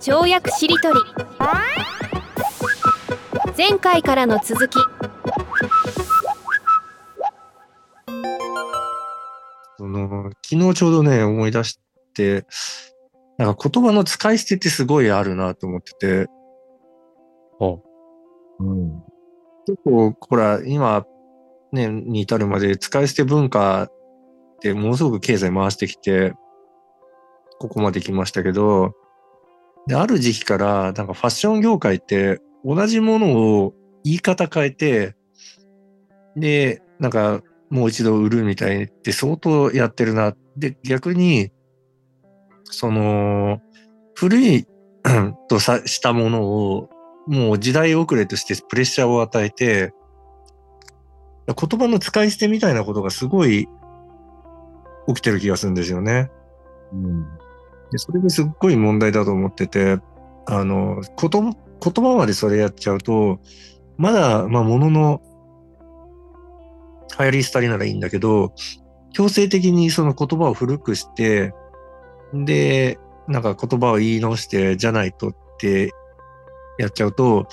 跳躍しりとり。前回からの続き。その昨日ちょうどね、思い出して、なんか言葉の使い捨てってすごいあるなと思ってて、うん。結構、ほら、今、ね、に至るまで使い捨て文化ってものすごく経済回してきて、ここまで来ましたけど、で、ある時期から、なんかファッション業界って同じものを言い方変えて、で、なんかもう一度売るみたいって相当やってるな。で、逆に、その、古い とさしたものをもう時代遅れとしてプレッシャーを与えて、言葉の使い捨てみたいなことがすごい起きてる気がするんですよね。うん。でそれですっごい問題だと思ってて、あの、言葉言葉までそれやっちゃうと、まだ、まあ、ものの流行り廃りならいいんだけど、強制的にその言葉を古くして、で、なんか言葉を言い直して、じゃないとってやっちゃうと、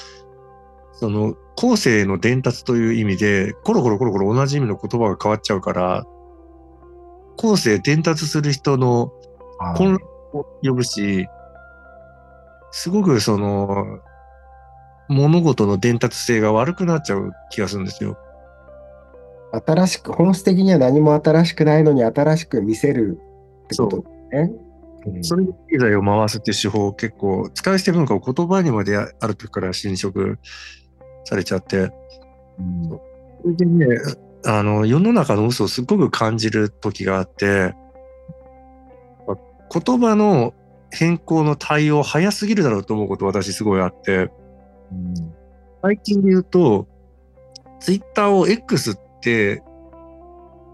その後世の伝達という意味で、コロコロコロコロ同じ意味の言葉が変わっちゃうから、後世伝達する人の混乱を呼ぶし、すごくその、物事の伝達性が悪くなっちゃう気がするんですよ。新しく、本質的には何も新しくないのに新しく見せるってことね。う。ん。それで経済を回すっていう手法を結構、使い捨て文化を言葉にまである時から侵食されちゃって、うん。それでね、あの、世の中の嘘をすごく感じる時があって、言葉の変更の対応早すぎるだろうと思うこと私すごいあって、うん最近で言うと、ツイッターを X って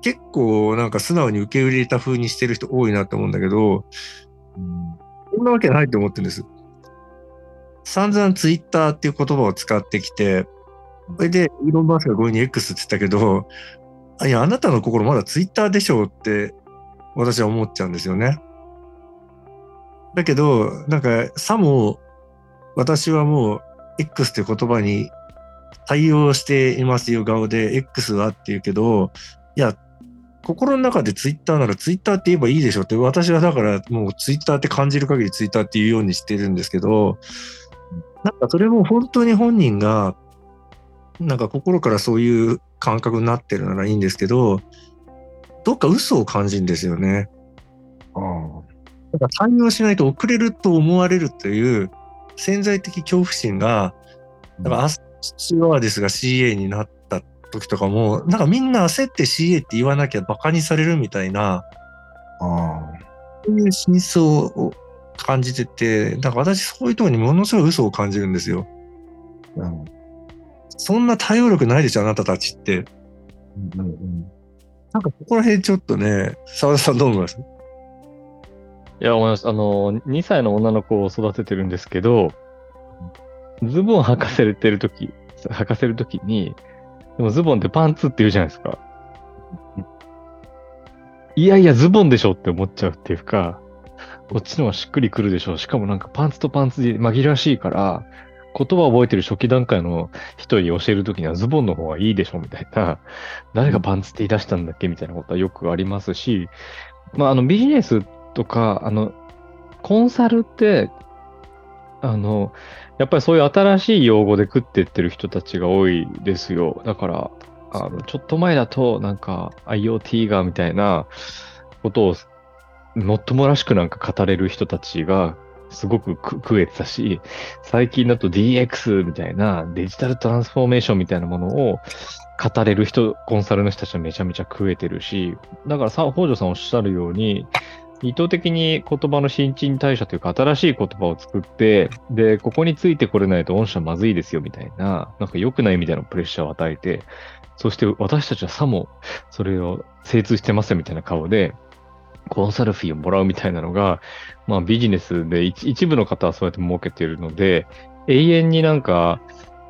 結構なんか素直に受け入れた風にしてる人多いなと思うんだけど、うんそんなわけないと思ってるんです。散々ツイッターっていう言葉を使ってきて、それで、イーロン・マスクが強引に X って言ったけど、いや、あなたの心まだツイッターでしょうって、私は思っちゃうんですよね。だけど、なんか、さも、私はもう、X って言葉に対応していますよ顔で、X はって言うけど、いや、心の中でツイッターならツイッターって言えばいいでしょって、私はだからもうツイッターって感じる限りツイッターって言うようにしてるんですけど、なんかそれも本当に本人が、なんか心からそういう感覚になってるならいいんですけど、どっか嘘を感じるんですよね。ああだから対応しないと遅れると思われるという潜在的恐怖心が、だからアスチュワーデスが CA になった時とかも、なんかみんな焦って CA って言わなきゃバカにされるみたいな、あそういう真相を感じてて、だから私そういうところにものすごい嘘を感じるんですよ。あ。うんそんな対応力ないでしょ、あなたたちって。うんうんなんかここら辺ちょっとね、澤田さんどう思います？いや、思います。あの、2歳の女の子を育ててるんですけど、ズボン履かせてるとき、履かせるときに、でもズボンってパンツって言うじゃないですか。いやいや、ズボンでしょって思っちゃうっていうか、こっちの方がしっくりくるでしょ。しかもなんかパンツとパンツで紛らわしいから、言葉を覚えてる初期段階の人に教えるときにはズボンの方がいいでしょみたいな、誰がパンツって言い出したんだっけみたいなことはよくありますし、まあ、あのビジネスとか、あの、コンサルって、あの、やっぱりそういう新しい用語で食ってってる人たちが多いですよ。だから、あの、ちょっと前だと、なんか IoT がみたいなことを、もっともらしくなんか語れる人たちが、すごく食えてたし、最近だと DX みたいなデジタルトランスフォーメーションみたいなものを語れる人、コンサルの人たちはめちゃめちゃ食えてるし、だからさ、北条さんおっしゃるように、意図的に言葉の新陳代謝というか新しい言葉を作って、で、ここについてこれないと御社まずいですよみたいな、なんか良くないみたいなプレッシャーを与えて、そして私たちはさもそれを精通してますみたいな顔で、コンサルフィーをもらうみたいなのが、まあビジネスで一一部の方はそうやって儲けているので、永遠になんか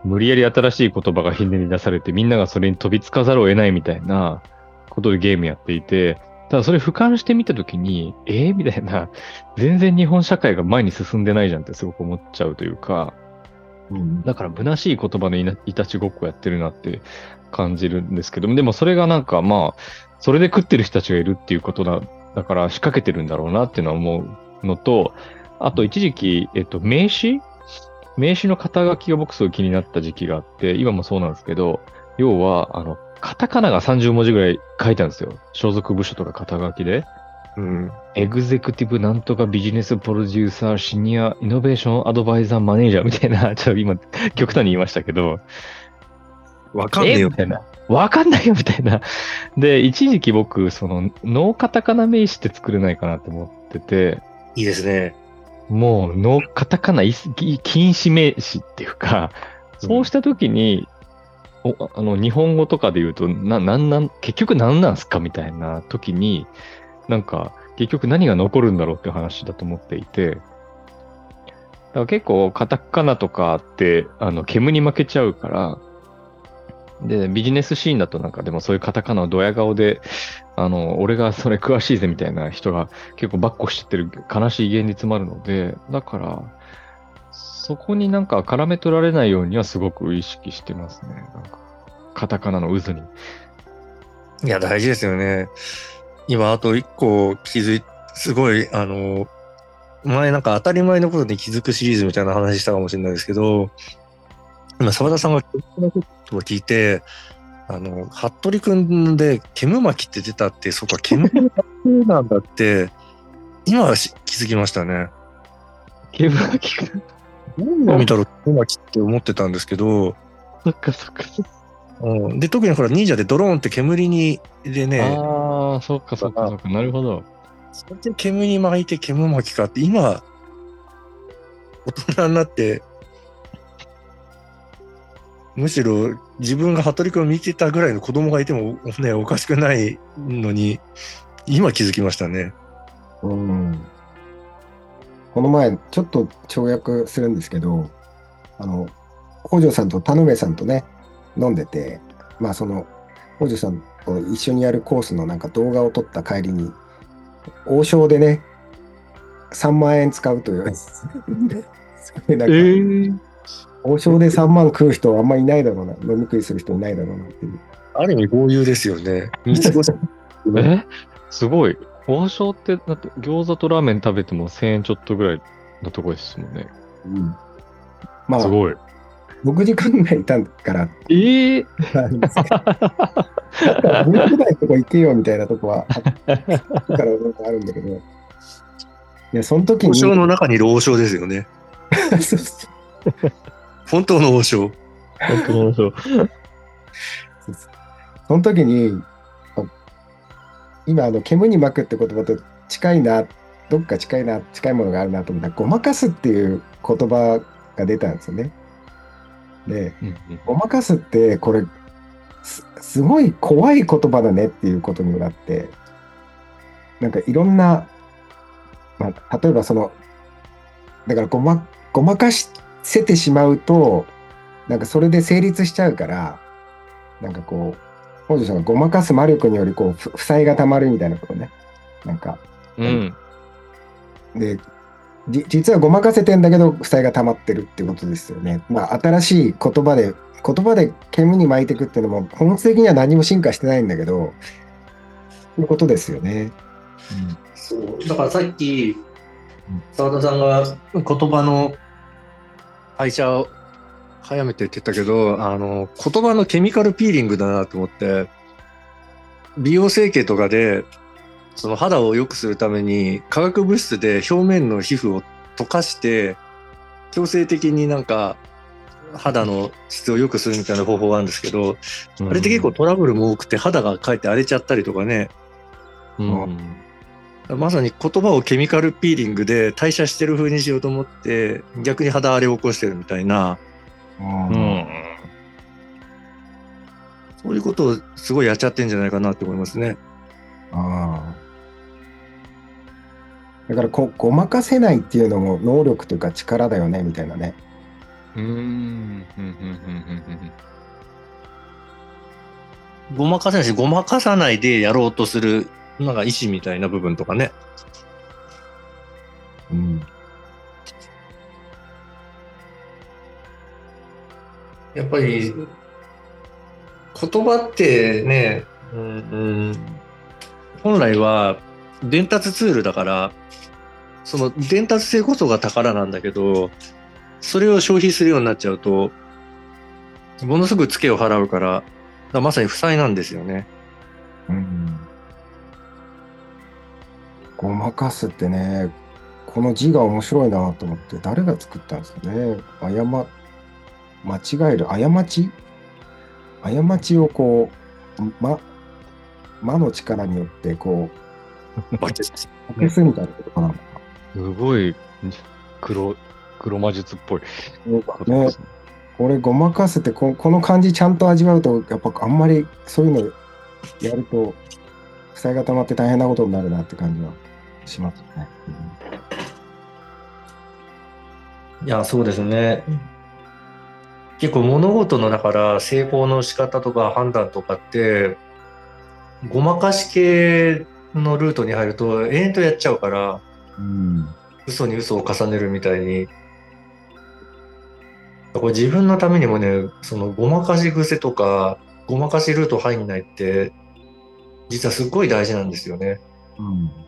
無理やり新しい言葉がひねり出されてみんながそれに飛びつかざるを得ないみたいなことでゲームやっていて、ただそれ俯瞰してみたときに、えー、みたいな、全然日本社会が前に進んでないじゃんってすごく思っちゃうというか、うん。だから虚しい言葉のいたちごっこやってるなって感じるんですけど、でもそれがなんかまあ、それで食ってる人たちがいるっていうことだ、だから仕掛けてるんだろうなっていうのは思うのと、あと一時期、えっと、名刺？名刺の肩書きが僕すごい気になった時期があって、今もそうなんですけど、要は、あの、カタカナが30文字ぐらい書いてあるんですよ。所属部署とか肩書きで。うん。エグゼクティブなんとかビジネスプロデューサー、シニアイノベーションアドバイザーマネージャーみたいな、ちょっと今極端に言いましたけど、わかんねえよみ。たいな。わかんないよみたいな。で、一時期僕、その、ノーカタカナ名詞って作れないかなと思ってて、いいですね。もう、ノーカタカナい禁止名詞っていうか、そうしたときに、おあの日本語とかで言うと、な、なんなん、結局何なんすかみたいな時に、なんか、結局何が残るんだろうって話だと思っていて、だから結構、カタカナとかって、あの、煙に負けちゃうから、で、ビジネスシーンだとなんかでもそういうカタカナをドヤ顔で、あの、俺がそれ詳しいぜみたいな人が結構バッコしてってる悲しい現実もあるので、だから、そこになんか絡め取られないようにはすごく意識してますね。なんか、カタカナの渦に。いや、大事ですよね。今、あと一個気づい、すごい、あの、前なんか当たり前のことに気づくシリーズみたいな話したかもしれないですけど、今、沢田さんが結婚のことを聞いて、あの、服部くんで、煙巻きって出たって、そっか、煙巻きなんだって、今し気づきましたね。ケブラキくん？今見たら煙巻きって思ってたんですけど、そっかそっか。うん、で、特にほら、忍者でドローンって煙に、でね、ああ、そっかそっかそっか。なるほど。それで煙に巻いて煙巻きかって、今、大人になって、むしろ自分が服部君を見てたぐらいの子供がいてもね、おかしくないのに、今気づきましたね。うんこの前、ちょっと跳躍するんですけど、あの、北条さんと田上さんとね、飲んでて、まあその、北条さんと一緒にやるコースのなんか動画を撮った帰りに、王将でね、3万円使うという。すごいなんかえ王将で3万食う人あんまいないだろうな、飲み食いする人いないだろうなっていう。ある意味豪遊ですよね。え？すごい。王将って、だって餃子とラーメン食べても1000円ちょっとぐらいのとこですもんね。うんまあ、すごい。6時間ぐらいいたから、ええありますけど僕くらいとこ行けよみたいなとこはあったからなんかあるんだけど、いや、その時に、王将の中にいる王将ですよね。そうそう本当の王将。本当に王将。その時に、あ今、あの、煙に巻くって言葉と近いな、どっか近いな、近いものがあるなと思ったら、ごまかすっていう言葉が出たんですよね。で、うんうんごまかすって、これ、すごい怖い言葉だねっていうことにもなって、なんかいろんな、まあ、例えばその、だからごま、ごまかせてしまうと、なんかそれで成立しちゃうから、なんかこう、北条さんがごまかす魔力によりこう、ふ負債がたまるみたいなことね。なんか、うん。で、じ実はごまかせてんだけど、負債が溜まってるってことですよね。まあ、新しい言葉で、言葉で煙に巻いていくっていうのも、本質的には何も進化してないんだけど、そういうことですよね。そう。だからさっき、澤田さんが言葉の会社を早めてって言ったけど、あの、言葉のケミカルピーリングだなと思って、美容整形とかで、その肌を良くするために化学物質で表面の皮膚を溶かして、強制的になんか肌の質を良くするみたいな方法があるんですけど、あれって結構トラブルも多くて肌がかえって荒れちゃったりとかね、うん。まさに言葉をケミカルピーリングで代謝してる風にしようと思って逆に肌荒れを起こしてるみたいなうん。そういうことをすごいやっちゃってんじゃないかなって思いますね。ああ。だからこ、ごまかせないっていうのも能力というか力だよね、みたいなね。うん。うん。うん。うん。ごまかせないしごまかさないでやろうとするなん。か意志みたいな部分とかね。やっぱり、言葉ってね、うんうん、本来は伝達ツールだから、その伝達性こそが宝なんだけど、それを消費するようになっちゃうと、ものすごくツケを払うから、だからまさに負債なんですよね。うん。ごまかすってね、この字が面白いなと思って、誰が作ったんですかね？誤、間違える、過ち？過ちをこう、ま、魔の力によってこう、消すみたいなことかな。すごい黒、黒魔術っぽいことねね。これごまかせてこ、この感じちゃんと味わうと、やっぱあんまりそういうのやると、負債が溜まって大変なことになるなって感じはしますね。いや、そうですね。結構物事のだから成功の仕方とか判断とかって、ごまかし系のルートに入ると延々とやっちゃうから、うん。嘘に嘘を重ねるみたいに。これ自分のためにもね、そのごまかし癖とか、ごまかしルート入んないって、実はすっごい大事なんですよね。うん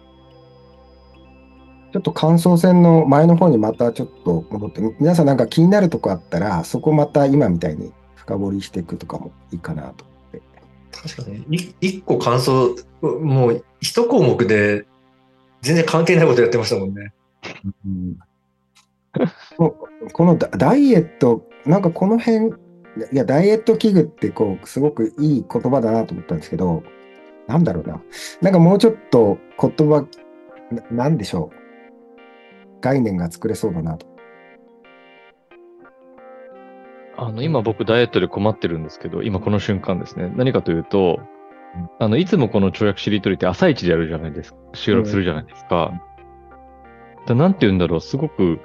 ちょっと感想戦の前の方にまたちょっと戻って、皆さんなんか気になるとこあったら、そこまた今みたいに深掘りしていくとかもいいかなと思って。確かに。い一個感想、もう一項目で全然関係ないことやってましたもんね。ここのダダイエット、なんかこの辺、いや、ダイエット器具ってこう、すごくいい言葉だなと思ったんですけど、なんだろうな。なんかもうちょっと言葉、ななんでしょう。概念が作れそうだなと。あの、今僕ダイエットで困ってるんですけど、今この瞬間ですね。何かというと、あの、いつもこの跳躍しりとりって朝一でやるじゃないですか。収録するじゃないですか。だなんて言うんだろう、すごく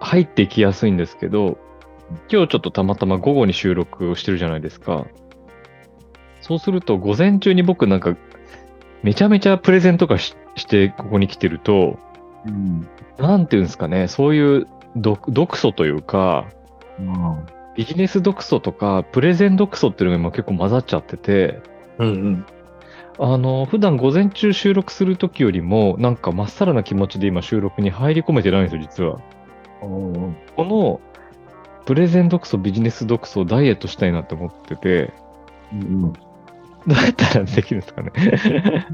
入ってきやすいんですけど、今日ちょっとたまたま午後に収録をしてるじゃないですか。そうすると、午前中に僕なんか、めちゃめちゃプレゼンとかししてここに来てると、なんていうんですかね、そういう毒毒素というか、ビジネス毒素とか、プレゼン毒素っていうのが今結構混ざっちゃってて、うんうん。あの、普段午前中収録するときよりも、なんかまっさらな気持ちで今収録に入り込めてないんですよ、実は。この、プレゼン毒素、ビジネス毒素をダイエットしたいなって思ってて、どうやったらできるんですかね。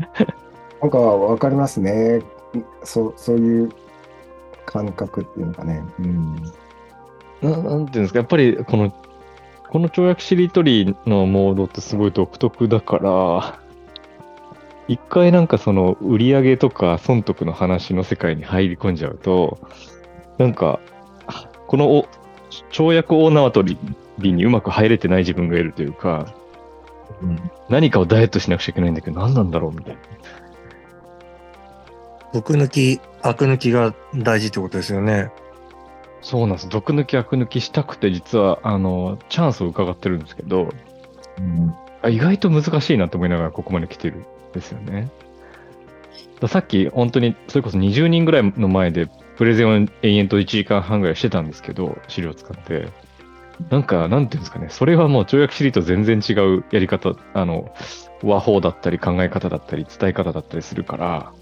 なんかわかりますね。そう、そういう感覚っていうのかね。うん。ななんていうんですか、やっぱりこの、この跳躍しりとりのモードってすごい独特だから、一回なんかその売り上げとか損得の話の世界に入り込んじゃうと、なんか、このお跳躍大縄跳びにうまく入れてない自分がいるというか、何かをダイエットしなくちゃいけないんだけど、何なんだろうみたいな。毒抜き、悪抜きが大事ってことですよね。そうなんです。毒抜き、悪抜きしたくて、実は、あの、チャンスを伺ってるんですけど、あ意外と難しいなと思いながらここまで来てるんですよね。ださっき本当にそれこそ20人ぐらいの前でプレゼンを延々と1時間半ぐらいしてたんですけど、資料を使って。なんか、なんていうんですかね、それはもう跳躍シリと全然違うやり方、あの、和法だったり考え方だったり伝え方だったりするから、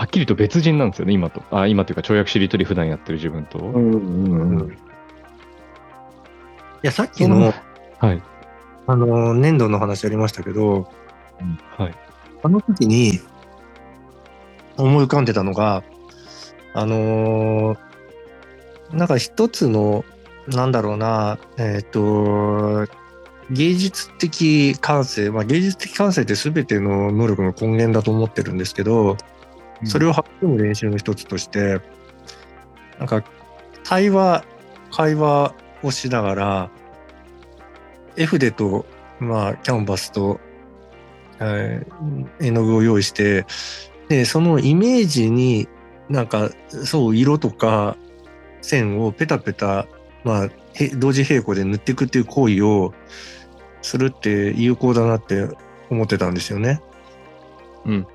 はっきりと別人なんですよね、今と。あ、今というか跳躍しりとり普段やってる自分と。うんうんうん。いや、さっきの、はい。あの、粘土の話ありましたけど、はい。あの時に思い浮かんでたのが、あのーなんか一つの、なんだろうな、えっ、と、芸術的感性、まあ、芸術的感性って全ての能力の根源だと思ってるんですけど、それを育む練習の一つとして、なんか、対話、会話をしながら、絵筆と、まあ、キャンバスと、えー絵の具を用意して、で、そのイメージになんか、そう、色とか線をペタペタ、まあ、同時並行で塗っていくっていう行為をするって有効だなって思ってたんですよね。うん。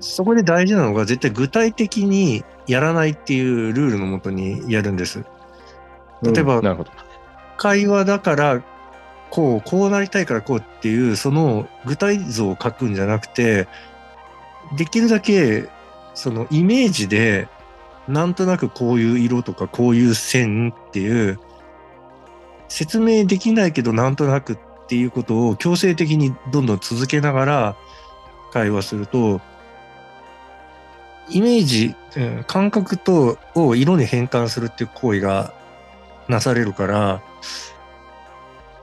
そこで大事なのが絶対具体的にやらないっていうルールのもとにやるんです。例えば、なるほど。会話だからこう、こうなりたいからこうっていう、その具体像を書くんじゃなくて、できるだけそのイメージで、なんとなくこういう色とかこういう線っていう、説明できないけどなんとなくっていうことを強制的にどんどん続けながら会話すると、イメージ、感覚とを色に変換するっていう行為がなされるから、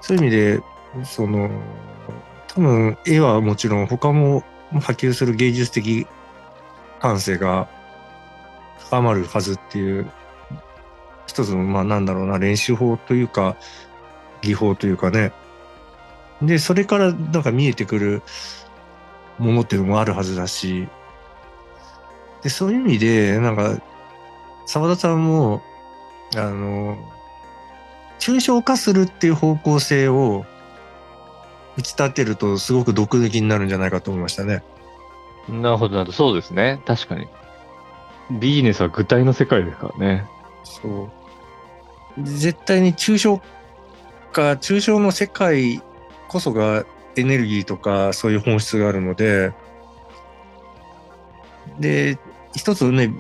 そういう意味で、その、多分絵はもちろん他も波及する芸術的感性が高まるはずっていう、一つの、まあなんだろうな、練習法というか、技法というかね。で、それからなんか見えてくるものっていうのもあるはずだし、で、そういう意味で、なんか、沢田さんも、あの、抽象化するっていう方向性を打ち立てるとすごく毒抜きになるんじゃないかと思いましたね。なるほど、なるほど。そうですね。確かに。ビジネスは具体の世界ですからね。そう。絶対に抽象化、抽象の世界こそがエネルギーとかそういう本質があるので、で、一つね、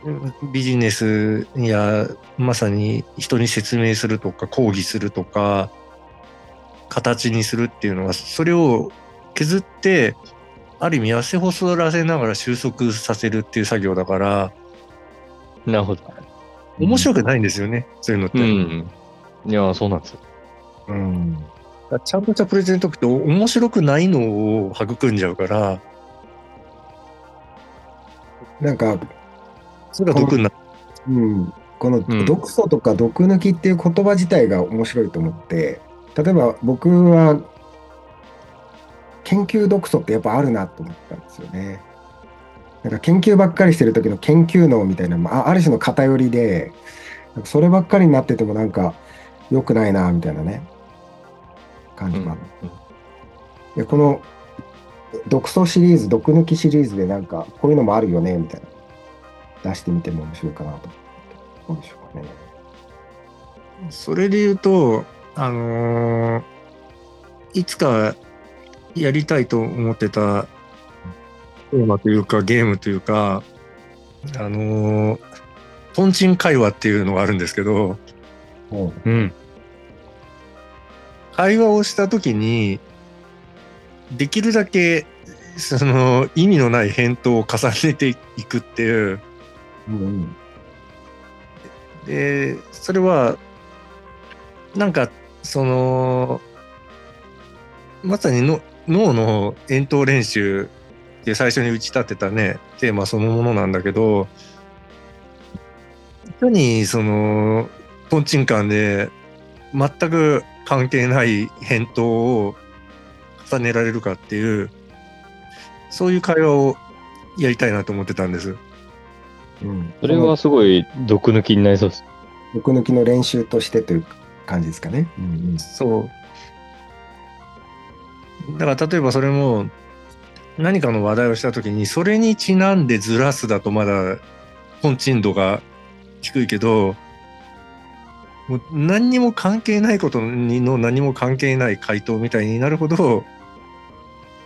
ビジネスやまさに人に説明するとか講義するとか形にするっていうのはそれを削ってある意味痩せ細らせながら収束させるっていう作業だからなるほど。面白くないんですよね、そういうのって。うん。いや、そうなんですよ。うん。ちゃんとしたプレゼントって面白くないのを育んじゃうから、なんか、それが毒になる。うん、このうん毒素とか毒抜きっていう言葉自体が面白いと思って、例えば僕は研究毒素ってやっぱあるなと思ったんですよね。なんか研究ばっかりしてる時の研究脳みたいな、まあ、ある種の偏りで、そればっかりになっててもなんか良くないなみたいなね、感じがある。でこの毒素シリーズ、毒抜きシリーズでなんかこういうのもあるよねみたいな出してみても面白いかなと。どうでしょうかね。それで言うと、あのーいつかやりたいと思ってたテーマというかゲームというか、あのートンチン会話っていうのがあるんですけど、うんうん。会話をしたときに、できるだけ、その、意味のない返答を重ねていくっていう、うん。で、それは、なんか、その、まさにの脳の遠投練習って最初に打ち立てたね、テーマそのものなんだけど、いかにその、トンチンカンで全く関係ない返答を重ねられるかっていう、そういう会話をやりたいなと思ってたんです。うんそれはすごい毒抜きになりそうです。毒抜きの練習としてという感じですかね。うんそう。だから例えばそれも何かの話題をしたときにそれにちなんでずらすだとまだ本鎮度が低いけどもう何にも関係ないことにの何も関係ない回答みたいになるほど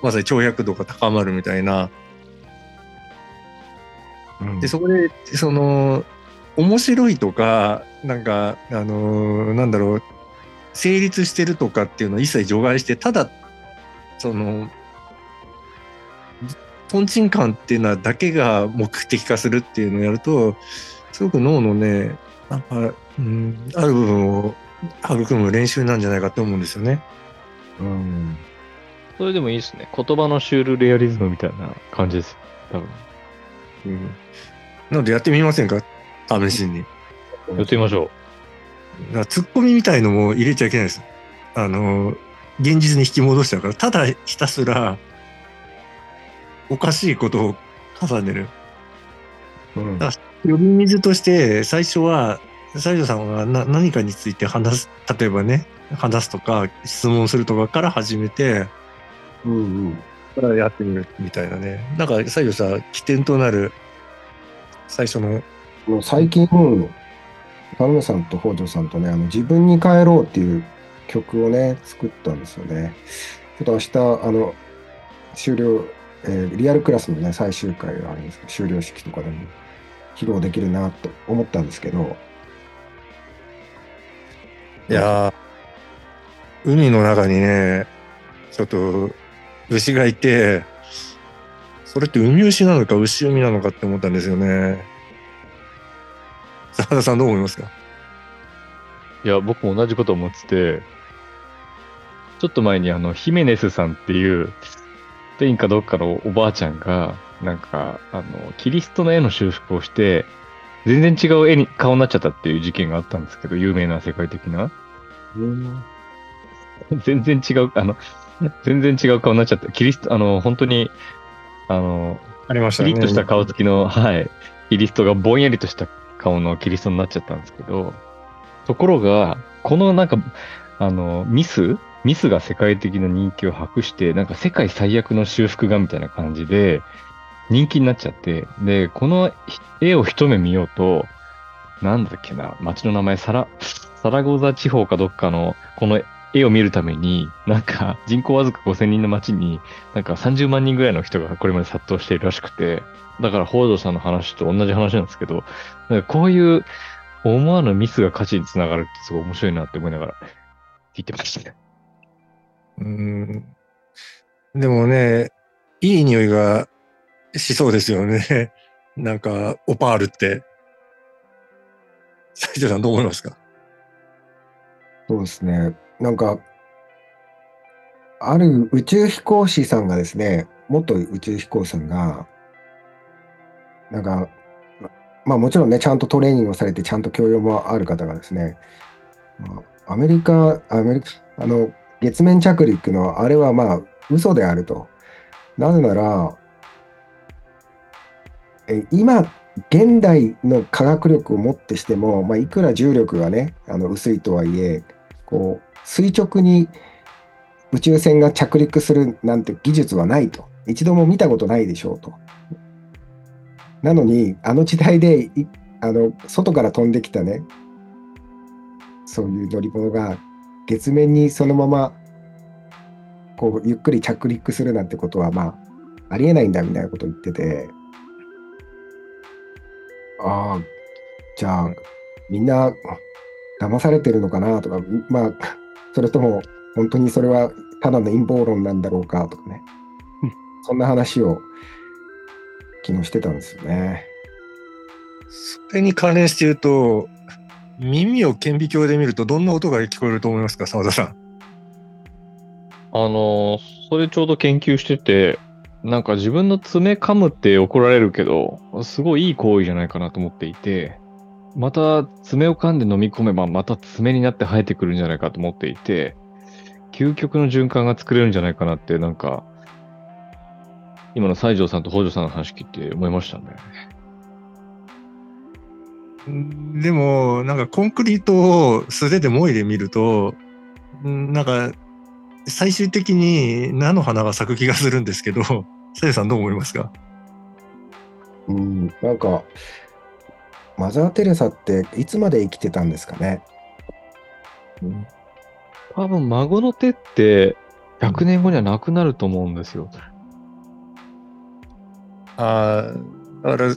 まさに跳躍度が高まるみたいな。うん。でそこでその面白いとかなんかあのーなんだろう成立してるとかっていうのを一切除外してただそのトンチンカンっていうのはだけが目的化するっていうのをやるとすごく脳のねなんか、うん、ある部分を育む練習なんじゃないかと思うんですよね。うんそれでもいいですね。言葉のシュールレアリズムみたいな感じです。多分。うん、なのでやってみませんか？試しに。やってみましょだからツッコミみたいのも入れちゃいけないです。あの、現実に引き戻しちゃうから、ただひたすら、おかしいことを重ねる。うんだ呼び水として、最初は、西条さんがな何かについて話す、例えばね、話すとか、質問するとかから始めて、うんからやってみるみたいなね。なんか最後さ、起点となる最初の、もう最近、田辺さんと北条さんとね、あの自分に帰ろうっていう曲をね、作ったんですよね。ちょっと明日、あの、終了、えーリアルクラスのね、最終回があるんですけど、終了式とかでも披露できるなと思ったんですけど、いやー海の中にね、ちょっと牛がいて、それって海牛なのか牛海なのかって思ったんですよね。澤田さんどう思いますか？いや、僕も同じこと思ってて、ちょっと前にあの、ヒメネスさんっていう、スペインかどっかのおばあちゃんが、なんか、あの、キリストの絵の修復をして、全然違う絵に、顔になっちゃったっていう事件があったんですけど、有名な世界的な。全然違う、あの、全然違う顔になっちゃった。キリスト、あの、本当に、あの、ありましたね。キリッとした顔つきの、はい、キリストがぼんやりとした顔のキリストになっちゃったんですけど、ところが、このなんか、あの、ミスミスが世界的な人気を博して、なんか世界最悪の修復画みたいな感じで、人気になっちゃって、で、この絵を一目見ようと、なんだっけな、街の名前、サラ、サラゴザ地方かどっかの、この絵を見るために、なんか人口わずか5000人の街に、なんか30万人ぐらいの人がこれまで殺到しているらしくて、だから北条さんの話と同じ話なんですけど、なんかこういう思わぬミスが価値につながるってすごい面白いなって思いながら聞いてましたね。うん。でもね、いい匂いがしそうですよね。なんか、オパールって。西条さんどう思いますか？そうですね。なんか、ある宇宙飛行士さんがですね、元宇宙飛行士さんが、なんか、まあもちろんね、ちゃんとトレーニングをされて、ちゃんと教養もある方がですね、まあ、アメリカ、アメリカ、あの、月面着陸のあれはまあ嘘であると。なぜなら、え今、現代の科学力をもってしても、まあ、いくら重力がね、あの薄いとはいえ、こう、垂直に宇宙船が着陸するなんて技術はないと。一度も見たことないでしょうと。なのに、あの時代であの外から飛んできたね、そういう乗り物が月面にそのままこうゆっくり着陸するなんてことはまあありえないんだみたいなことを言ってて、ああ、じゃあみんな騙されてるのかなとか、まあ、それとも本当にそれはただの陰謀論なんだろうかとかね、そんな話を昨日してたんですよね。それに関連して言うと、耳を顕微鏡で見るとどんな音が聞こえると思いますか、澤田さん。あの、それちょうど研究してて、なんか自分の爪噛むって怒られるけど、すごいいい行為じゃないかなと思っていて、また爪を噛んで飲み込めばまた爪になって生えてくるんじゃないかと思っていて、究極の循環が作れるんじゃないかなって、なんか、今の西条さんと北条さんの話聞いて思いましたね。でも、なんかコンクリートを素手でもいでみると、なんか最終的に菜の花が咲く気がするんですけど、さゆさんどう思いますか？うん、なんか、マザー・テレサっていつまで生きてたんですかね？多分孫の手って100年後にはなくなると思うんですよ。ああ、だから、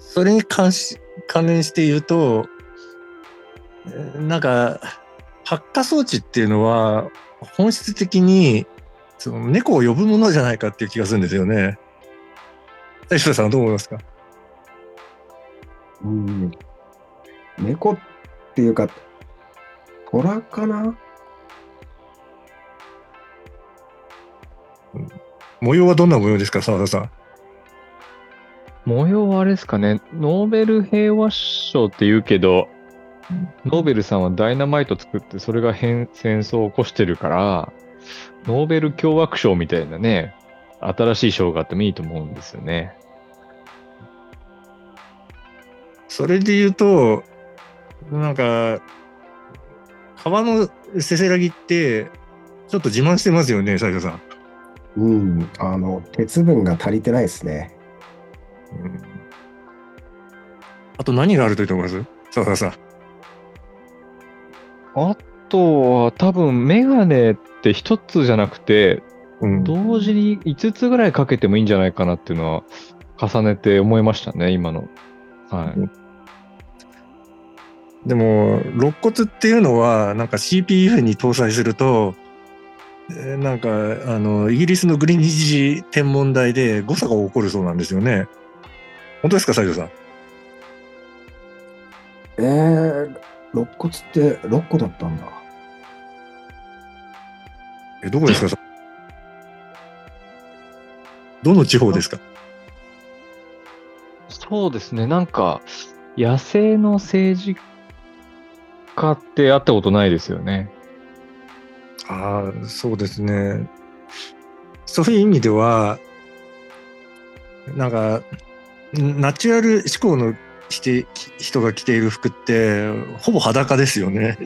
それに関し関連して言うと、えーなんか、発火装置っていうのは、本質的に、その猫を呼ぶものじゃないかっていう気がするんですよね。大将さんはどう思いますか？うん、猫っていうか、虎かな？模様はどんな模様ですか、澤田さん？模様はあれですかね、ノーベル平和賞って言うけど、ノーベルさんはダイナマイト作って、それが変戦争を起こしてるから、ノーベル共和賞みたいなね、新しい賞があってもいいと思うんですよね。それで言うと、なんか、川のせせらぎって、ちょっと自慢してますよね、斉藤さん。うん、あの、鉄分が足りてないですね。うんあと何があると言ってます？さださん。あとは多分メガネって一つじゃなくて、うん同時に5つぐらいかけてもいいんじゃないかなっていうのは重ねて思いましたね、今の。はい。でも、肋骨っていうのは、なんか CPU に搭載すると、えーなんか、あの、イギリスのグリニッジ天文台で誤差が起こるそうなんですよね。本当ですか、西条さん？えー、肋骨って6個だったんだ。え、どこですか？そどの地方ですか？そうですね、なんか、野生の政治家って会ったことないですよね。ああ、そうですね。そういう意味では、なんか、ナチュラル思考のして人が着ている服って、ほぼ裸ですよね。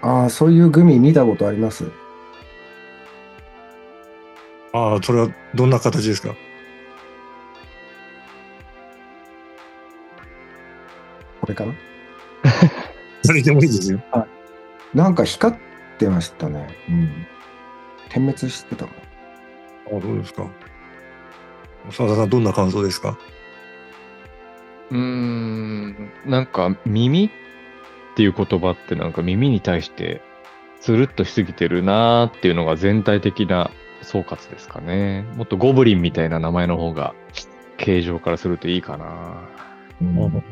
ああ、そういうグミ見たことあります。ああ、それはどんな形ですか？これかな？それでもいいですよ。なんか光ってましたね。うん。点滅してたの。あどうですか？澤田さん、どんな感想ですか？うーん、なんか耳っていう言葉ってなんか耳に対してつるっとしすぎてるなーっていうのが全体的な総括ですかね。もっとゴブリンみたいな名前の方が形状からするといいかな。うん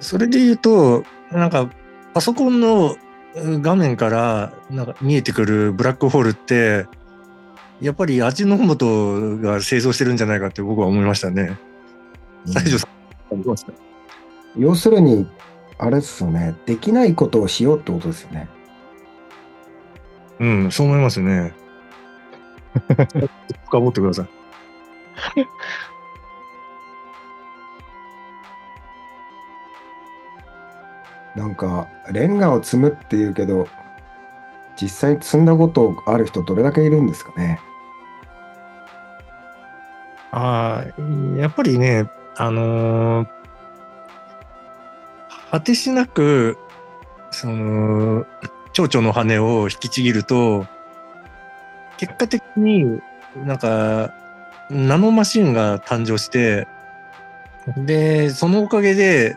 それで言うと、なんか、パソコンのうん画面からなんか見えてくるブラックホールって、やっぱり味の素が製造してるんじゃないかって僕は思いましたね。西条さん、どうですか？要するに、あれですよね。できないことをしようってことですよね。うん、そう思いますね。深掘ってください。なんか、レンガを積むっていうけど、実際に積んだことある人どれだけいるんですかね？ああ、やっぱりね、あのー果てしなく、その、蝶々の羽を引きちぎると、結果的になんか、ナノマシンが誕生して、で、そのおかげで、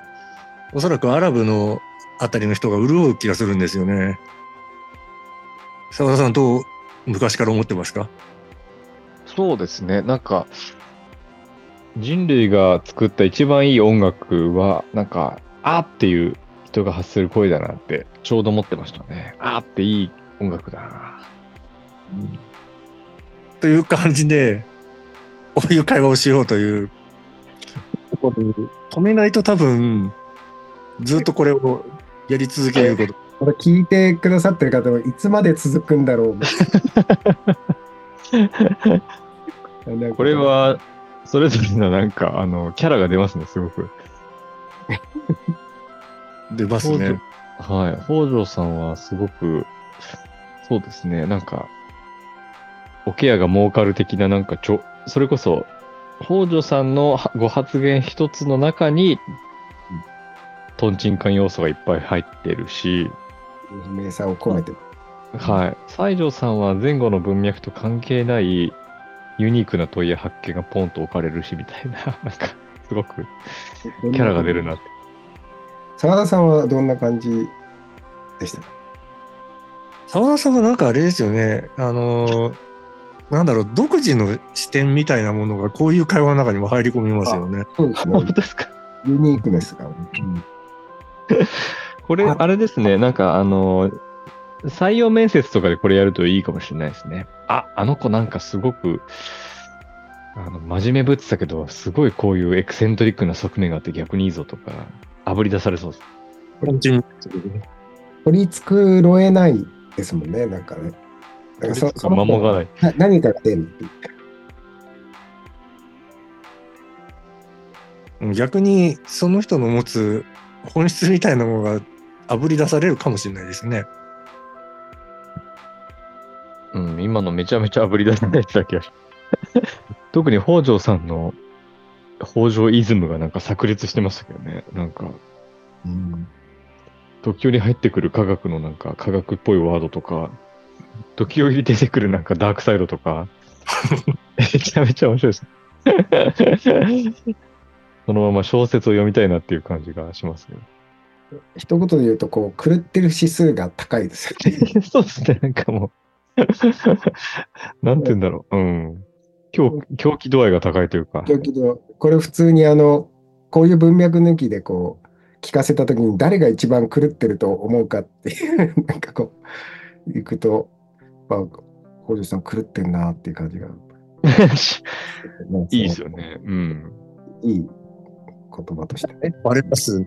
おそらくアラブのあたりの人が潤う気がするんですよね。澤田さん、どう昔から思ってますか？そうですね。なんか、人類が作った一番いい音楽は、なんか、あっていう人が発する声だなって、ちょうど思ってましたね。あーっていい音楽だな。という感じで、こういう会話をしようという。止めないと多分、ずっとこれをやり続けること。これ聞いてくださってる方はいつまで続くんだろう。これは、それぞれのなんか、あの、キャラが出ますね、すごく。出ますね。はい。北条さんはすごく、そうですね、なんか、おケアが儲かる的な、なんかちょ、それこそ、北条さんのはご発言一つの中に、トンチンカン要素がいっぱい入ってるし、名産を込めて。はい。西条さんは前後の文脈と関係ないユニークな問いや発見がポンと置かれるし、みたいな、なんか、すごくキャラが出るなって。澤田さんはどんな感じでした？か澤田さんはなんかあれですよね。あのーなんだろう、独自の視点みたいなものがこういう会話の中にも入り込みますよね。そうですね本。当ですか？ユニークネスが。うんこれ、ああれですね、なんかあの、採用面接とかでこれやるといいかもしれないですね。あ、あの子なんかすごく、あの、真面目ぶってたけど、すごいこういうエクセントリックな側面があって逆にいいぞとか、炙り出されそうです。本当に取り繕えないですもんね、なんかね。だからそ守がない。な何かが出る。逆にその人の持つ本質みたいなものが炙り出されるかもしれないですね。うん、今のめちゃめちゃ炙り出されてた気が。特に北条さんの北条イズムがなんか炸裂してましたけどね。なんか、うん時折入ってくる科学のなんか科学っぽいワードとか、時折出てくるなんかダークサイドとか、めちゃめちゃ面白いです。そのまま小説を読みたいなっていう感じがしますね。一言で言うと、こう、狂ってる指数が高いですよね。そうですね、なんかもう、なんて言うんだろう。うん。狂狂気度合いが高いというか。だけど、これ普通にあの、こういう文脈抜きでこう、聞かせたときに誰が一番狂ってると思うかっていう、なんかこう、行くと、まあ、北条さん狂ってんなっていう感じが。いいですよね。うん。いい言葉としてね。バレます？ね。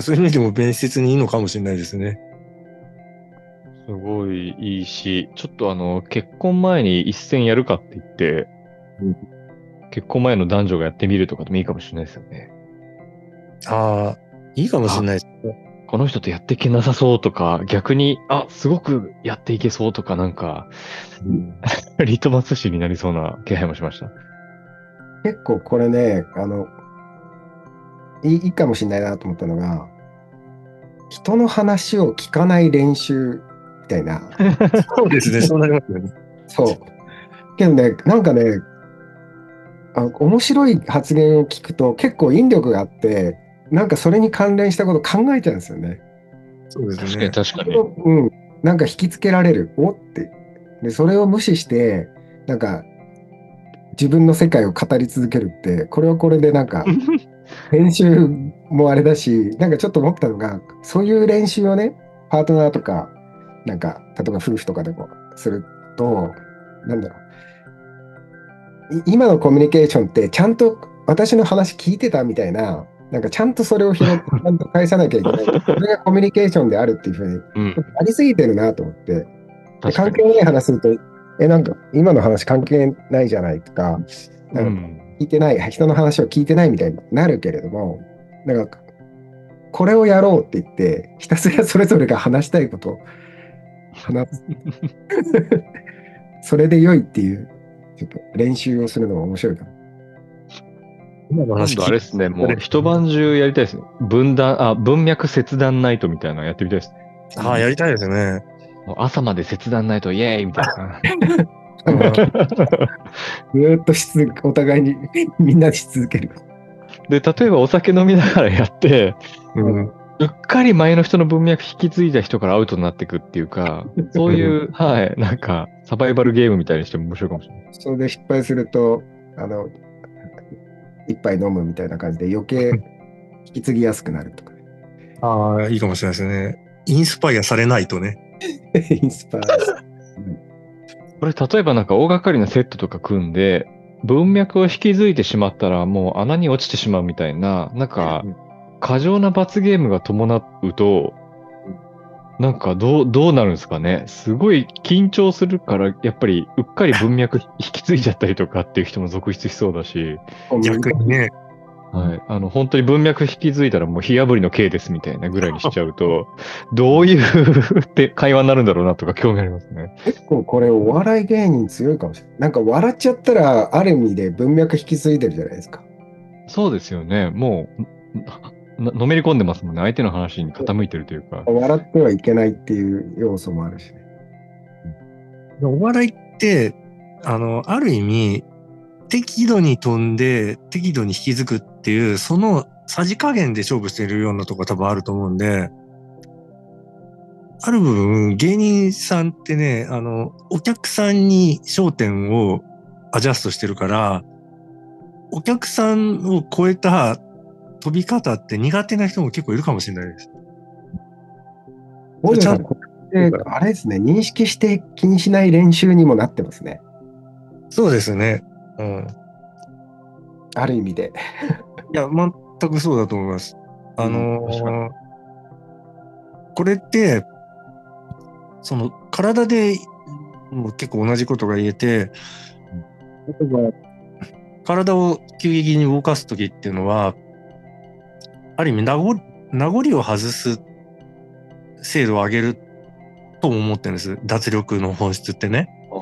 そういう意味でも弁説にいいのかもしれないですね。すごいいいし、ちょっとあの、結婚前に一戦やるかって言って、うん結婚前の男女がやってみるとかでもいいかもしれないですよね。ああ、いいかもしれないです。この人とやっていけなさそうとか、逆に、あ、すごくやっていけそうとか、なんか、リトマス紙になりそうな気配もしました。結構これね、あの、いいいいかもしれないなと思ったのが、人の話を聞かない練習みたいな。そうですね、そうなりますよね。そう。けどね、なんかね、あ面白い発言を聞くと結構引力があって、なんかそれに関連したこと考えちゃうんですよね。そうです確かねに。確かに。うん。なんか引きつけられる。おって。で、それを無視して、なんか、自分の世界を語り続けるって、これはこれでなんか、練習もあれだし、なんかちょっと思ったのが、そういう練習をね、パートナーとか、なんか、例えば夫婦とかでもすると、なんだろう。い今のコミュニケーションって、ちゃんと私の話聞いてたみたいな、なんかちゃんとそれを拾って、ちゃんと返さなきゃいけない。それがコミュニケーションであるっていうふうに、うん。ありすぎてるなと思って、で確かに。関係ない話すると、え、なんか今の話関係ないじゃないとか、うなんかん。聞いてない、人の話を聞いてないみたいになるけれども、なんか、これをやろうって言って、ひたすらそれぞれが話したいことを話す。それで良いっていう、ちょっと練習をするのが面白いかも。今今の話度あれですね、もう一晩中やりたいですね。分断、あ、文脈切断ナイトみたいなのやってみたいですね。ああ、やりたいですね。もう朝まで切断ナイト、イエーイみたいな。う んずーっとし続けお互いに みんなでし続ける。で、例えばお酒飲みながらやって、うんうっかり前の人の文脈引き継いだ人からアウトになっていくっていうか、そういう、はい、なんか、サバイバルゲームみたいにしても面白いかもしれない。それで失敗すると、あの、一杯飲むみたいな感じで余計引き継ぎやすくなるとかね。ああ、いいかもしれないですね。インスパイアされないとね。インスパイア。これ、例えばなんか大掛かりなセットとか組んで、文脈を引き継いでしまったらもう穴に落ちてしまうみたいな、なんかうん、過剰な罰ゲームが伴うと、なんかどう、どうなるんですかね。すごい緊張するから、やっぱりうっかり文脈引き継いじゃったりとかっていう人も続出しそうだし、逆にね。はい。あの、本当に文脈引き継いだらもう火炙りの刑ですみたいなぐらいにしちゃうと、どういうって会話になるんだろうなとか興味ありますね。結構これお笑い芸人強いかもしれない。なんか笑っちゃったらある意味で文脈引き継いでるじゃないですか。そうですよね。もう、なのめり込んでますもんね。相手の話に傾いてるというか。笑ってはいけないっていう要素もあるしね。お笑いって、あの、ある意味、適度に飛んで、適度に引き継ぐっていう、そのさじ加減で勝負しているようなとこ多分あると思うんで、ある部分、芸人さんってね、あの、お客さんに焦点をアジャストしてるから、お客さんを超えた飛び方って苦手な人も結構いるかもしれないです。ちゃん大城さん、これってあれですね、認識して気にしない練習にもなってますね。そうですね。うん。ある意味で。いや、全くそうだと思います。あのうんこれって、その体でも結構同じことが言えて、例えば体を急激に動かすときっていうのは、ある意味名残、名残を外す精度を上げるとも思ってるんです。脱力の本質ってね。あ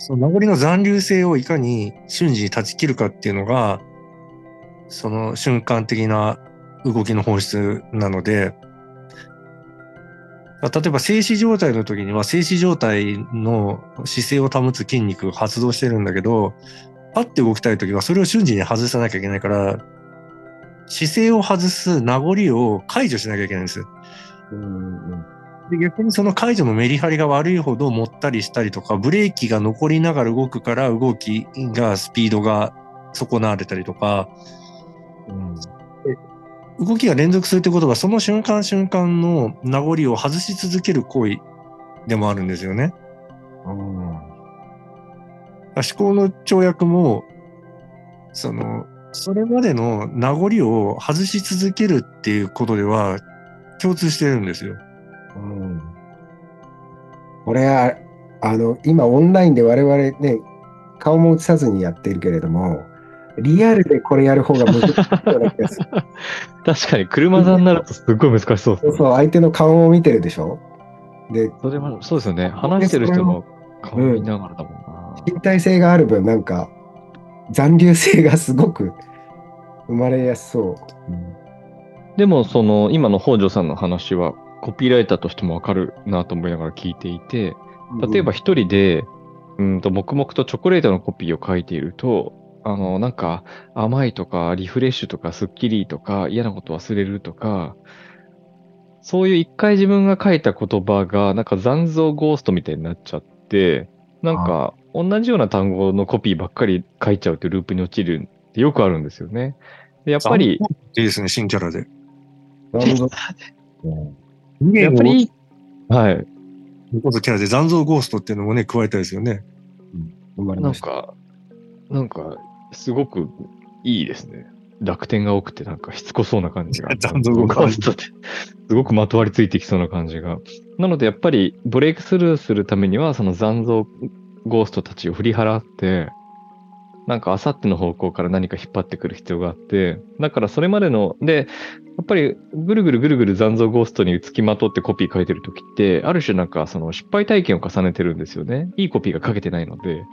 その名残の残留性をいかに瞬時に断ち切るかっていうのが、その瞬間的な動きの本質なので、例えば静止状態の時には静止状態の姿勢を保つ筋肉が発動してるんだけど、パッて動きたい時はそれを瞬時に外さなきゃいけないから、姿勢を外す名残を解除しなきゃいけないんです。うんうんで逆にその解除のメリハリが悪いほど持ったりしたりとか、ブレーキが残りながら動くから動きが、スピードが損なわれたりとか、うん動きが連続するってことは、その瞬間瞬間の名残を外し続ける行為でもあるんですよね。うん思考の跳躍も、その、それまでの名残を外し続けるっていうことでは共通してるんですよ。うんこれは、あの、今オンラインで我々ね、顔も映さずにやっているけれども、リアルでこれやる方が難しいような気がする。確かに車座になるとすっごい難しそうですね。そうそう、相手の顔を見てるでしょ？で、それも、そうですよね。話してる人の顔見ながらだもんな。身体性がある分、なんか、残留性がすごく生まれやすそう。でも、その、今の北条さんの話は、コピーライターとしてもわかるなと思いながら聞いていて、例えば一人で、うんと、黙々とチョコレートのコピーを書いていると、あの、なんか、甘いとか、リフレッシュとか、スッキリとか、嫌なこと忘れるとか、そういう一回自分が書いた言葉が、なんか残像ゴーストみたいになっちゃって、なんか、同じような単語のコピーばっかり書いちゃうっていうループに陥るってよくあるんですよね。で やっぱり、いいですね、新キャラで。やっぱり、はい。残すキャラで残像ゴーストっていうのもね、加えたいですよね。生まれました。なんか、なんか、すごくいいですね。楽天が多くて、なんかしつこそうな感じが。残像がゴーストってすごくまとわりついてきそうな感じが。なので、やっぱりブレイクスルーするためには、その残像ゴーストたちを振り払って、なんか、あさっての方向から何か引っ張ってくる必要があって、だからそれまでの、で、やっぱりぐるぐるぐるぐる残像ゴーストにつきまとってコピー書いてるときって、ある種なんかその失敗体験を重ねてるんですよね。いいコピーが書けてないので。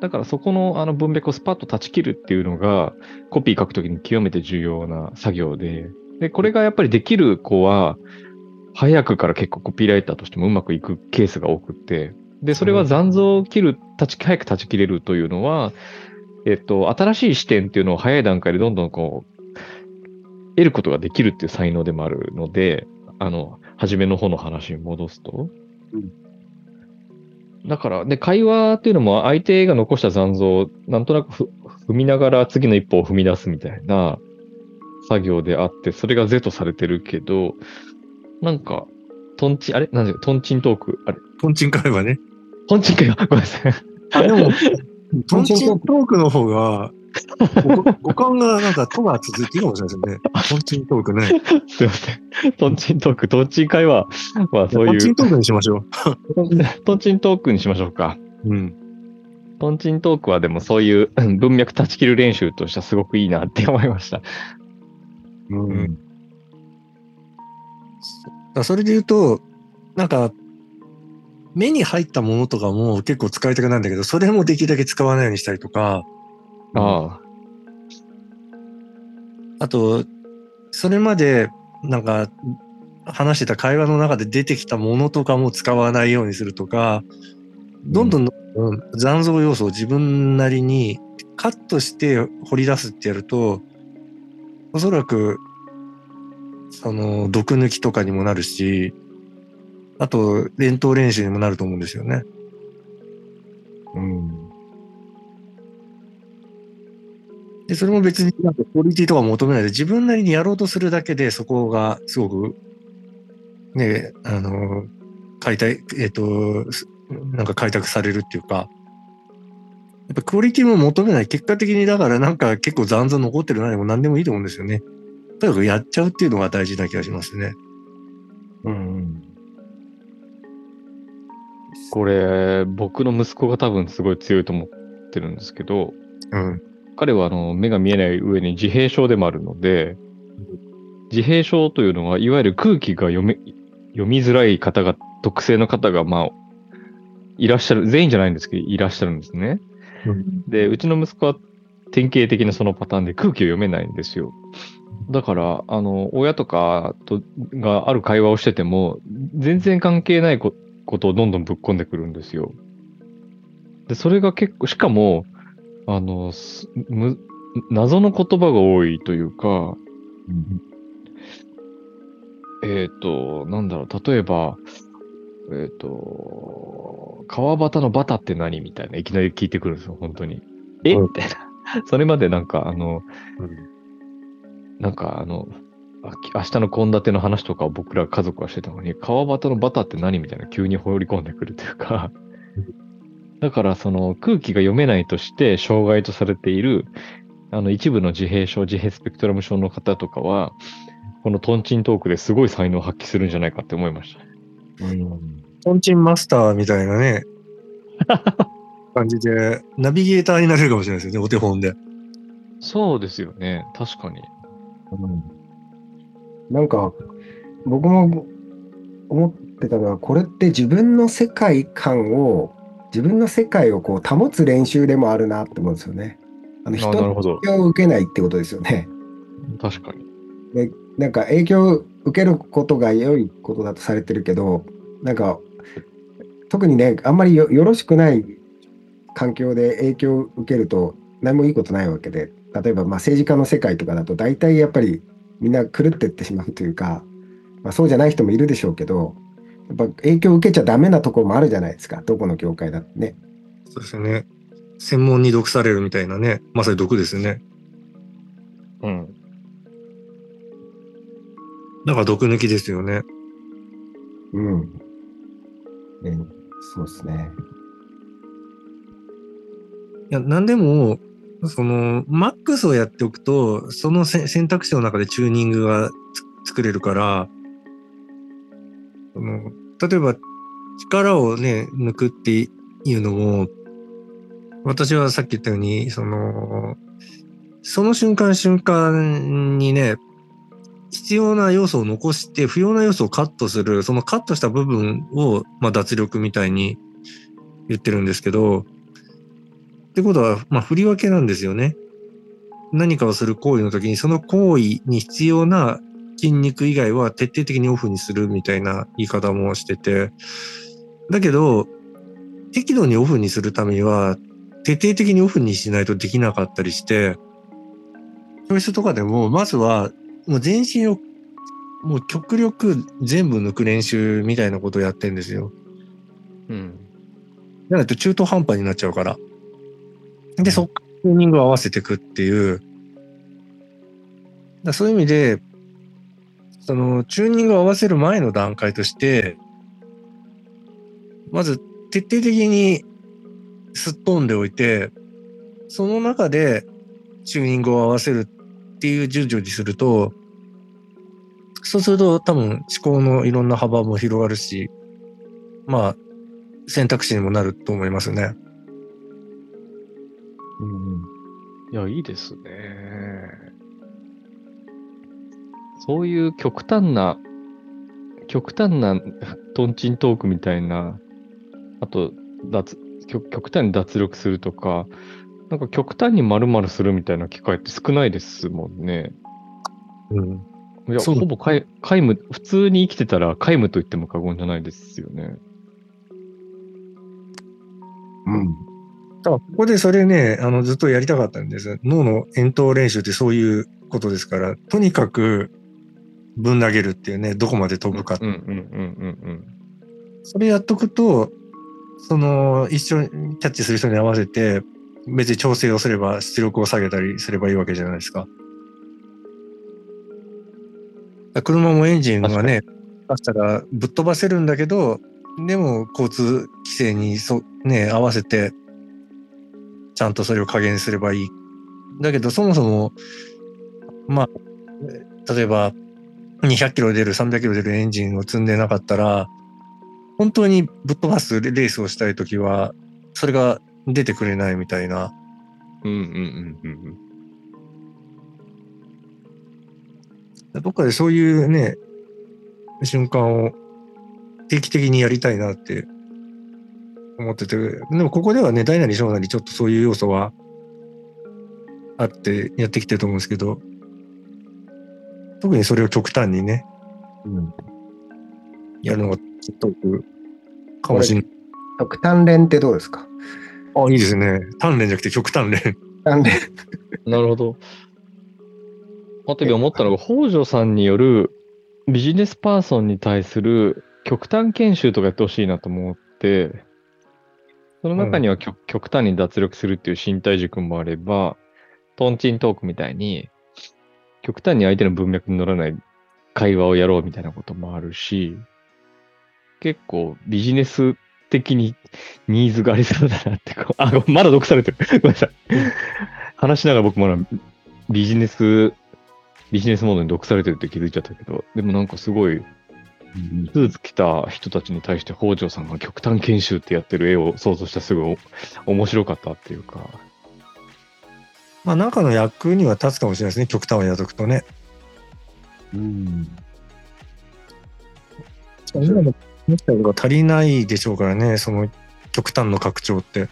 だからそこのあの文脈をスパッと断ち切るっていうのが、コピー書くときに極めて重要な作業で、で、これがやっぱりできる子は、早くから結構コピーライターとしてもうまくいくケースが多くって、で、それは残像を切る、立ち、早く断ち切れるというのは、えっと、新しい視点っていうのを早い段階でどんどんこう、得ることができるっていう才能でもあるので、あの、初めの方の話に戻すと。うん。だから、で、会話っていうのも相手が残した残像をなんとなくふ踏みながら次の一歩を踏み出すみたいな作業であって、それが是とされてるけど、なんか、トンチン、あれ？なんで、トンチントーク？あれ？トンチン会話ね。トンチンかよごめんなさい。あ、でも、トンチントークの方が、ご 五感がなんか、とが続いていいかもしれないですね。トンチントークね。すいません。トンチントーク、トンチン会話。まあそういうトンチン、トークにしましょう。トンチントークにしましょうか。うん。トンチントークはでもそういううん文脈断ち切る練習としてはすごくいいなって思いました。うんだからそれで言うと、なんか、目に入ったものとかも結構使いたくないんだけど、それもできるだけ使わないようにしたりとか、ああ。あと、それまで、なんか、話してた会話の中で出てきたものとかも使わないようにするとか、どんどんどんどん残像要素を自分なりにカットして掘り出すってやると、おそらく、その、毒抜きとかにもなるし、あと、連投練習にもなると思うんですよね。うんで、それも別になんかクオリティとか求めないで、自分なりにやろうとするだけで、そこがすごく、ね、あの、開拓、えっ、と、なんか開拓されるっていうか、やっぱクオリティも求めない。結果的にだからなんか結構残像残ってるなでも何でもいいと思うんですよね。とにかくやっちゃうっていうのが大事な気がしますね。うんこれ、僕の息子が多分すごい強いと思ってるんですけど、うん。彼はあの目が見えない上に自閉症でもあるので、自閉症というのは、いわゆる空気が読め、読みづらい方が、特性の方が、まあ、いらっしゃる、全員じゃないんですけど、いらっしゃるんですね。で、うちの息子は典型的なそのパターンで空気を読めないんですよ。だから、あの、親とかとがある会話をしてても、全然関係ないこことをどんどんぶっ込んでくるんですよ。で、それが結構、しかも、あの、すむ謎の言葉が多いというか、えっ、と、なんだろう、例えば、えっ、と、川端のバタって何みたいな、いきなり聞いてくるんですよ、本当に。え？うんみたいな。それまでなんか、あの、うんなんかあの、明日の献立の話とかを僕ら家族はしてたのに、川端のバターって何みたいな急に放り込んでくるというか、だからその空気が読めないとして障害とされている、あの一部の自閉症、自閉スペクトラム症の方とかは、このトンチントークですごい才能を発揮するんじゃないかって思いました。トンチンマスターみたいなね、感じで、ナビゲーターになれるかもしれないですよね、お手本で。そうですよね、確かに。なんか、僕も思ってたのは、これって自分の世界観を、自分の世界をこう保つ練習でもあるなって思うんですよね。あのあ人のなるほど。影響を受けないってことですよね。確かに。なんか影響を受けることが良いことだとされてるけど、なんか特にね、あんまりよよろしくない環境で影響を受けると何もいいことないわけで、例えばまあ政治家の世界とかだと大体やっぱりみんな狂ってってしまうというか、まあ、そうじゃない人もいるでしょうけど、やっぱ影響を受けちゃダメなところもあるじゃないですか、どこの業界だってね。そうですよね。専門に毒されるみたいなね、まさに毒ですよね。うん。だから毒抜きですよね。うん。ねそうですね。いや、なんでも、その、マックスをやっておくと、その選択肢の中でチューニングが作れるから、その例えば、力をね、抜くっていうのも、私はさっき言ったように、その、その瞬間瞬間にね、必要な要素を残して、不要な要素をカットする、そのカットした部分を、まあ、脱力みたいに言ってるんですけど、ってことは、まあ、振り分けなんですよね。何かをする行為の時に、その行為に必要な筋肉以外は徹底的にオフにするみたいな言い方もしてて、だけど、適度にオフにするためには、徹底的にオフにしないとできなかったりして、教室とかでも、まずは、もう全身を、もう極力全部抜く練習みたいなことをやってんですよ。うん。じゃないと中途半端になっちゃうから。で、そっからチューニングを合わせていくっていう。だそういう意味で、その、チューニングを合わせる前の段階として、まず徹底的にすっ飛んでおいて、その中でチューニングを合わせるっていう順序にすると、そうすると多分思考のいろんな幅も広がるし、まあ、選択肢にもなると思いますね。うんいや、いいですね。そういう極端な、極端な トンチントークみたいな、あと、脱極極端に脱力するとか、なんか極端に丸々するみたいな機会って少ないですもんね。うん。いや、ほぼ皆皆無、普通に生きてたら皆無と言っても過言じゃないですよね。うんだからここでそれね、あの、ずっとやりたかったんです。脳の遠投練習ってそういうことですから、とにかくぶん投げるっていうね、どこまで飛ぶか。それやっとくと、その、一緒にキャッチする人に合わせて、別に調整をすれば、出力を下げたりすればいいわけじゃないですか。車もエンジンがね、出したらぶっ飛ばせるんだけど、でも交通規制にそ、ね、合わせて、ちゃんとそれを加減すればいい。だけど、そもそも、まあ、例えば、200キロ出る、300キロ出るエンジンを積んでなかったら、本当にぶっ飛ばすレースをしたいときは、それが出てくれないみたいな。うん。うんうんうんうんどっかでそういうね、瞬間を定期的にやりたいなって思ってて、でもここではね、大なり小なりちょっとそういう要素はあってやってきてると思うんですけど、特にそれを極端にね、うんやるのがちょっと僕かもしれない。極端連ってどうですか？あ、いいですね。鍛錬じゃなくて極端連。極端連。なるほど。あとで思ったのが、北条さんによるビジネスパーソンに対する極端研修とかやってほしいなと思って、その中には極,、極端に脱力するっていう身体塾もあれば、トンチントークみたいに、極端に相手の文脈に乗らない会話をやろうみたいなこともあるし、結構ビジネス的にニーズがありそうだなってこう、あ、まだ毒されてる。ごめんなさい。話しながら僕まだビジネス、ビジネスモードに毒されてるって気づいちゃったけど、でもなんかすごい、スーツ着た人たちに対して北条さんが極端研修ってやってる絵を想像したらすごいお面白かったっていうか、まあ、中の役には立つかもしれないですね。極端をやっとくとね。うん。今の思ったことが足りないでしょうからね、その極端の拡張って。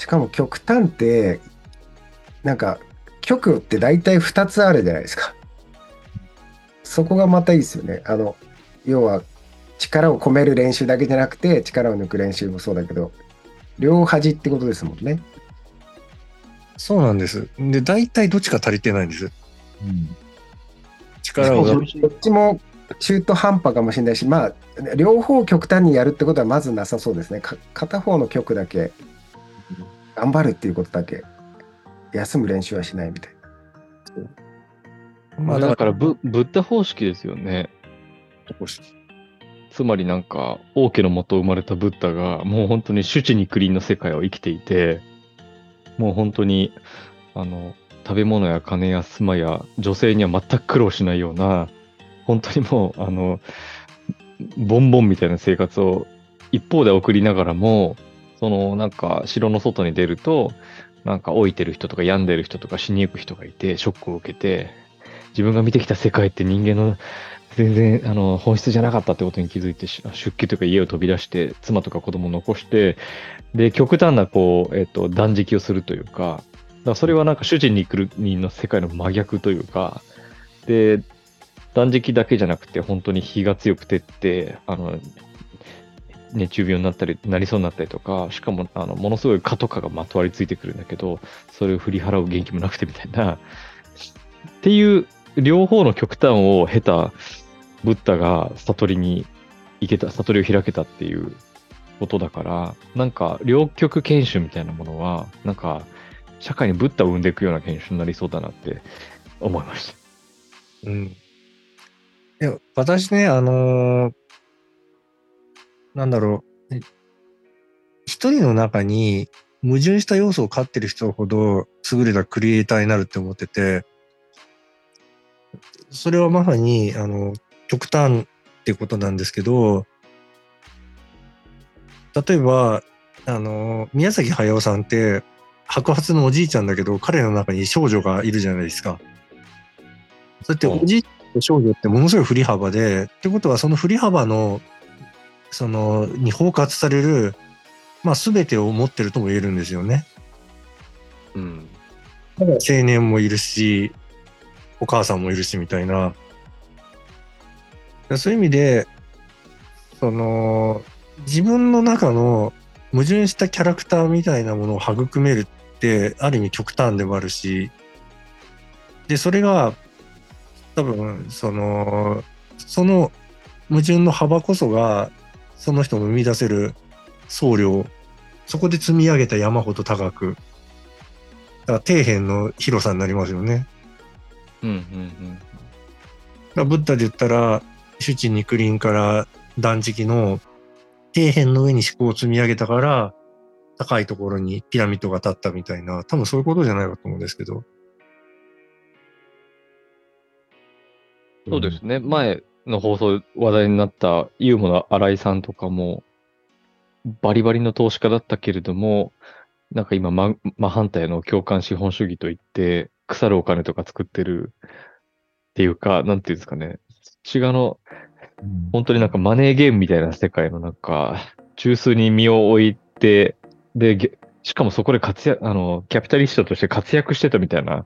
しかも極端って、なんか、極って大体2つあるじゃないですか。そこがまたいいですよね。あの、要は、力を込める練習だけじゃなくて、力を抜く練習もそうだけど、両端ってことですもんね。そうなんです。で、大体どっちか足りてないんです？力をどっちも中途半端かもしれないし、まあ、両方極端にやるってことはまずなさそうですね。か片方の極だけ頑張るっていうことだけ、休む練習はしないみたいな。まあ、だかだからら、ブブッダ方式ですよね。つまりなんか、王家のもと生まれたブッダが、もう本当に主治肉林の世界を生きていて、もう本当に、あの、食べ物や金や妻や女性には全く苦労しないような、本当にもう、あの、ボンボンみたいな生活を一方で送りながらも、そのなんか城の外に出ると、なんか老いてる人とか病んでる人とか死にゆく人がいて、ショックを受けて、自分が見てきた世界って人間の全然あの本質じゃなかったってことに気づいて出家というか家を飛び出して妻とか子供を残してで極端なこう、えっと断食をするというかだそれはなんか主人に来る人の世界の真逆というかで断食だけじゃなくて本当に火が強くてってあの熱中病になったりなりそうになったりとかしかもあのものすごい蚊とかがまとわりついてくるんだけどそれを振り払う元気もなくてみたいな。っていう両方の極端を経たブッダが悟りに行けた、悟りを開けたっていうことだから、なんか両極研修みたいなものは、なんか社会にブッダを生んでいくような研修になりそうだなって思いました。うん。いや、私ね、あのーなんだろう、え一人の中に矛盾した要素を飼ってる人ほど優れたクリエイターになるって思ってて、それはまさに、あの、極端っていうことなんですけど、例えば、あの、宮崎駿さんって、白髪のおじいちゃんだけど、彼の中に少女がいるじゃないですか。そうやっておじいちゃんと少女ってものすごい振り幅で、ってことはその振り幅の、その、に包括される、まあ全てを持ってるとも言えるんですよね。うん。青年もいるし、お母さんもいるしみたいな。そういう意味で、その、自分の中の矛盾したキャラクターみたいなものを育めるって、ある意味極端でもあるし、で、それが、多分、その、その矛盾の幅こそが、その人の生み出せる総量、そこで積み上げた山ほど高く、だから底辺の広さになりますよね。うんうんだからブッダで言ったら、主治肉林から断食の底辺の上に思考を積み上げたから、高いところにピラミッドが立ったみたいな、多分そういうことじゃないかと思うんですけど。そうですね。前の放送話題になったユーモの新井さんとかも、バリバリの投資家だったけれども、なんか今、ま真反対の共感資本主義といって、腐るお金とか作ってるっていうか、なんていうんですかね、そっち側の本当になんかマネーゲームみたいな世界のなんか、中枢に身を置いて、で、しかもそこで活躍、あの、キャピタリストとして活躍してたみたいな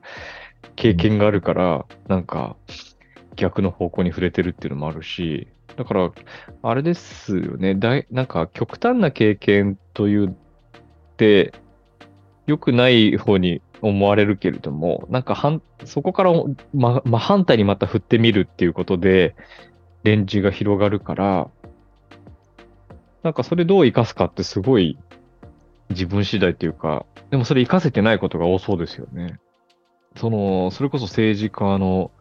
経験があるから、なんか、逆の方向に触れてるっていうのもあるし、だから、あれですよね、だいなんか極端な経験というって、良くない方に思われるけれども、なんか反、そこから、ま、ま反対にまた振ってみるっていうことで、レンジが広がるから、なんかそれどう活かすかってすごい自分次第っていうか、でもそれ活かせてないことが多そうですよね。その、それこそ政治家の、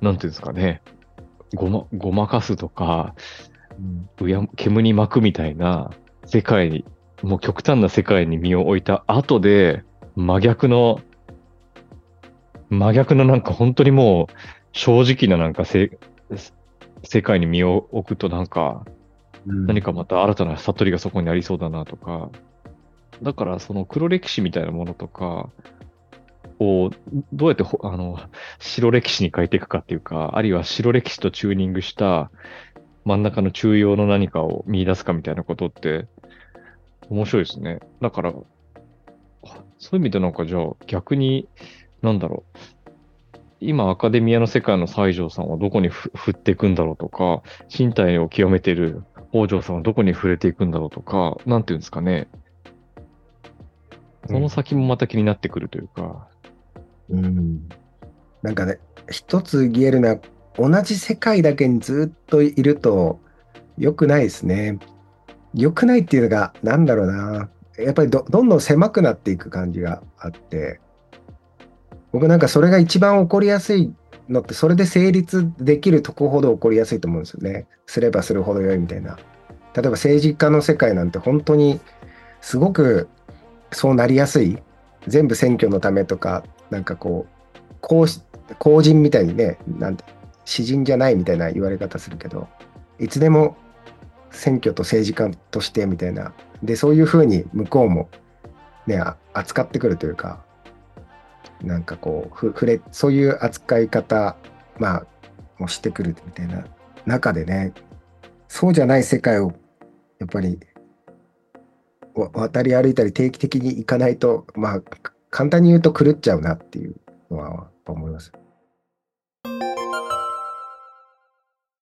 なんていうんですかね、ごま、ごまかすとか、うや、煙に巻くみたいな世界に、もう極端な世界に身を置いた後で、真逆の、真逆のなんか本当にもう正直ななんかせ、世界に身を置くとなんか、何かまた新たな悟りがそこにありそうだなとか、だからその黒歴史みたいなものとかをどうやってほあの白歴史に変えていくかっていうか、あるいは白歴史とチューニングした真ん中の中庸の何かを見出すかみたいなことって面白いですね。だから、そういう意味でなんかじゃあ逆に、なんだろう。今アカデミアの世界の西条さんはどこにふ振っていくんだろうとか、身体を極めている北条さんはどこに触れていくんだろうとか、なんていうんですかね。その先もまた気になってくるというか。うん。なんかね、一つ言えるのは、同じ世界だけにずっといると良くないですね。良くないっていうのが、なんだろうな。やっぱりどんどん狭くなっていく感じがあって、僕なんかそれが一番起こりやすいのって、それで成立できるとこほど起こりやすいと思うんですよね。すればするほど良いみたいな。例えば政治家の世界なんて本当にすごくそうなりやすい。全部選挙のためとか、なんかこう、公公人みたいにね、なんて、詩人じゃないみたいな言われ方するけど、いつでも選挙と政治家としてみたいな。で、そういうふうに向こうもね、扱ってくるというか、なんかこう、ふ触れ、そういう扱い方、まあ、もしてくるみたいな中でね、そうじゃない世界を、やっぱり、渡り歩いたり定期的に行かないと、まあ、簡単に言うと狂っちゃうなっていうのは思います。